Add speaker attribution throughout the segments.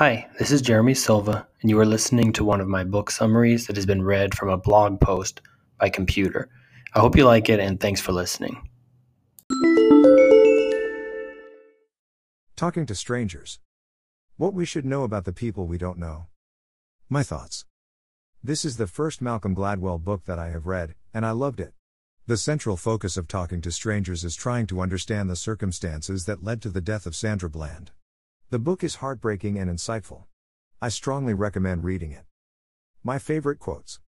Speaker 1: Hi, this is Jeremy Silva, and you are listening to one of my book summaries that has been read from a blog post by computer. I hope you like it, and thanks for listening.
Speaker 2: Talking to strangers. What we should know about the people we don't know. My thoughts. This is the first Malcolm Gladwell book that I have read, and I loved it. The central focus of Talking to Strangers is trying to understand the circumstances that led to the death of Sandra Bland. The book is heartbreaking and insightful. I strongly recommend reading it. My favorite quotes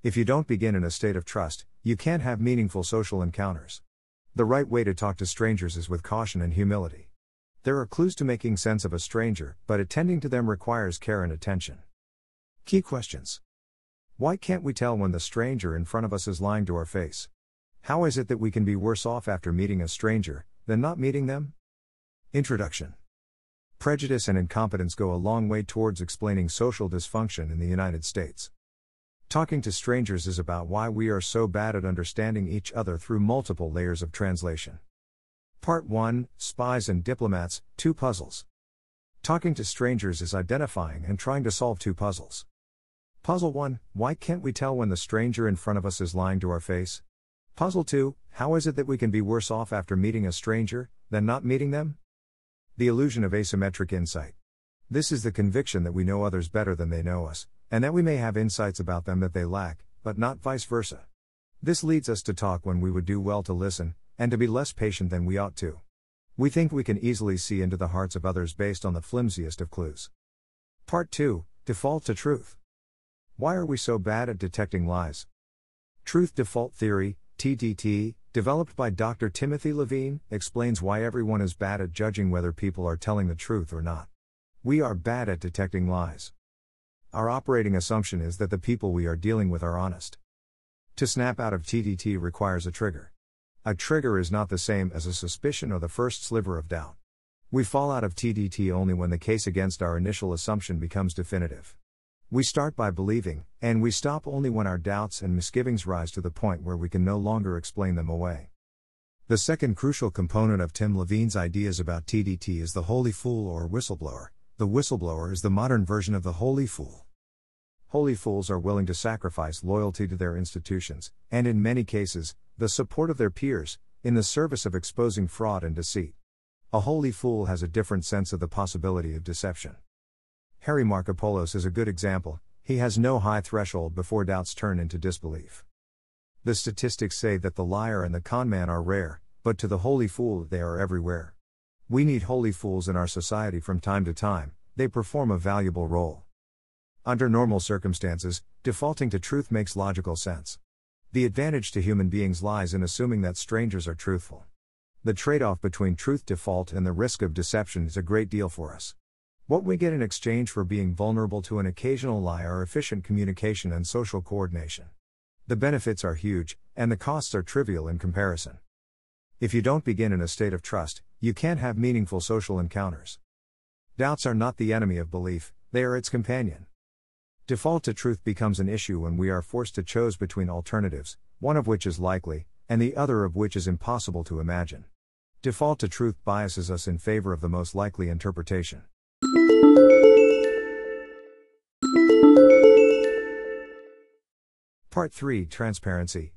Speaker 2: If you don't begin in a state of trust, you can't have meaningful social encounters. The right way to talk to strangers is with caution and humility. There are clues to making sense of a stranger, but attending to them requires care and attention. Key questions Why can't we tell when the stranger in front of us is lying to our face? How is it that we can be worse off after meeting a stranger than not meeting them? Introduction Prejudice and incompetence go a long way towards explaining social dysfunction in the United States. Talking to strangers is about why we are so bad at understanding each other through multiple layers of translation. Part 1 Spies and Diplomats Two Puzzles. Talking to strangers is identifying and trying to solve two puzzles. Puzzle 1 Why can't we tell when the stranger in front of us is lying to our face? Puzzle 2 How is it that we can be worse off after meeting a stranger than not meeting them? The illusion of asymmetric insight. This is the conviction that we know others better than they know us, and that we may have insights about them that they lack, but not vice versa. This leads us to talk when we would do well to listen, and to be less patient than we ought to. We think we can easily see into the hearts of others based on the flimsiest of clues. Part 2 Default to Truth. Why are we so bad at detecting lies? Truth Default Theory, TDT, developed by Dr. Timothy Levine, explains why everyone is bad at judging whether people are telling the truth or not. We are bad at detecting lies. Our operating assumption is that the people we are dealing with are honest. To snap out of TDT requires a trigger. A trigger is not the same as a suspicion or the first sliver of doubt. We fall out of TDT only when the case against our initial assumption becomes definitive. We start by believing, and we stop only when our doubts and misgivings rise to the point where we can no longer explain them away. The second crucial component of Tim Levine's ideas about TDT is the holy fool or whistleblower. The whistleblower is the modern version of the holy fool. Holy fools are willing to sacrifice loyalty to their institutions, and in many cases, the support of their peers, in the service of exposing fraud and deceit. A holy fool has a different sense of the possibility of deception. Harry Markopolos is a good example, he has no high threshold before doubts turn into disbelief. The statistics say that the liar and the conman are rare, but to the holy fool they are everywhere. We need holy fools in our society from time to time, they perform a valuable role. Under normal circumstances, defaulting to truth makes logical sense. The advantage to human beings lies in assuming that strangers are truthful. The trade off between truth default and the risk of deception is a great deal for us. What we get in exchange for being vulnerable to an occasional lie are efficient communication and social coordination. The benefits are huge, and the costs are trivial in comparison. If you don't begin in a state of trust, you can't have meaningful social encounters. Doubts are not the enemy of belief, they are its companion. Default to truth becomes an issue when we are forced to choose between alternatives, one of which is likely, and the other of which is impossible to imagine. Default to truth biases us in favor of the most likely interpretation. Part 3 Transparency.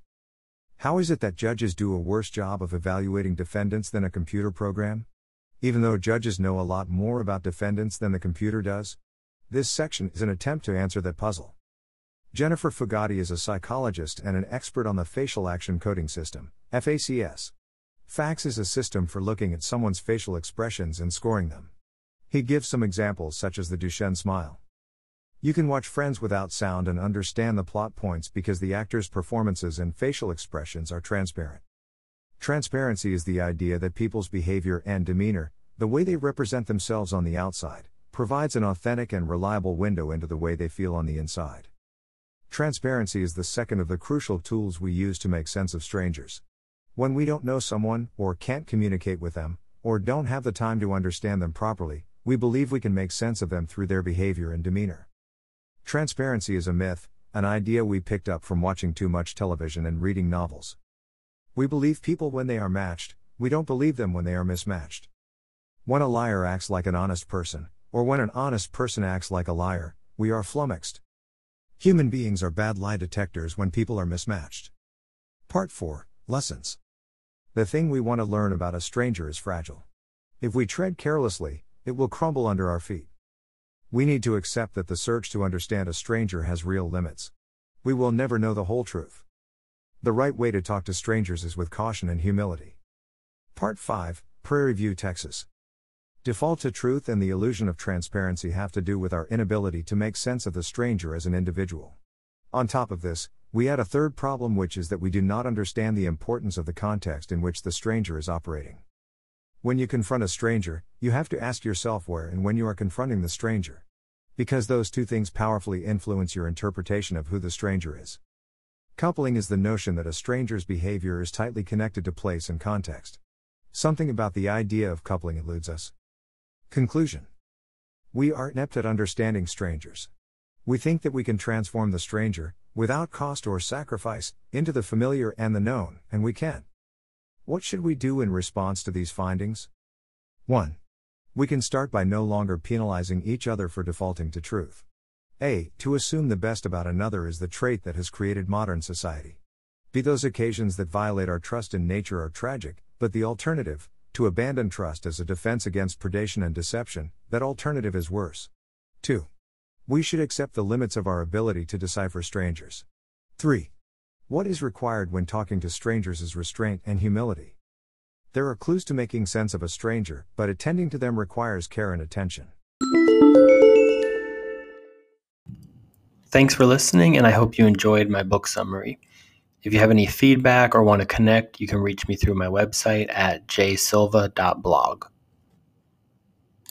Speaker 2: How is it that judges do a worse job of evaluating defendants than a computer program? Even though judges know a lot more about defendants than the computer does? This section is an attempt to answer that puzzle. Jennifer Fugate is a psychologist and an expert on the facial action coding system, FACS. FACS is a system for looking at someone's facial expressions and scoring them. He gives some examples such as the Duchenne smile. You can watch Friends without sound and understand the plot points because the actors' performances and facial expressions are transparent. Transparency is the idea that people's behavior and demeanor, the way they represent themselves on the outside, provides an authentic and reliable window into the way they feel on the inside. Transparency is the second of the crucial tools we use to make sense of strangers. When we don't know someone, or can't communicate with them, or don't have the time to understand them properly, we believe we can make sense of them through their behavior and demeanor. Transparency is a myth, an idea we picked up from watching too much television and reading novels. We believe people when they are matched, we don't believe them when they are mismatched. When a liar acts like an honest person, or when an honest person acts like a liar, we are flummoxed. Human beings are bad lie detectors when people are mismatched. Part 4 Lessons. The thing we want to learn about a stranger is fragile. If we tread carelessly, it will crumble under our feet. We need to accept that the search to understand a stranger has real limits. We will never know the whole truth. The right way to talk to strangers is with caution and humility. Part 5 Prairie View, Texas. Default to truth and the illusion of transparency have to do with our inability to make sense of the stranger as an individual. On top of this, we add a third problem, which is that we do not understand the importance of the context in which the stranger is operating. When you confront a stranger, you have to ask yourself where and when you are confronting the stranger. Because those two things powerfully influence your interpretation of who the stranger is. Coupling is the notion that a stranger's behavior is tightly connected to place and context. Something about the idea of coupling eludes us. Conclusion We are inept at understanding strangers. We think that we can transform the stranger, without cost or sacrifice, into the familiar and the known, and we can. What should we do in response to these findings? 1. We can start by no longer penalizing each other for defaulting to truth. A. To assume the best about another is the trait that has created modern society. Be those occasions that violate our trust in nature are tragic, but the alternative, to abandon trust as a defense against predation and deception, that alternative is worse. 2. We should accept the limits of our ability to decipher strangers. 3. What is required when talking to strangers is restraint and humility. There are clues to making sense of a stranger, but attending to them requires care and attention.
Speaker 1: Thanks for listening, and I hope you enjoyed my book summary. If you have any feedback or want to connect, you can reach me through my website at jsilva.blog.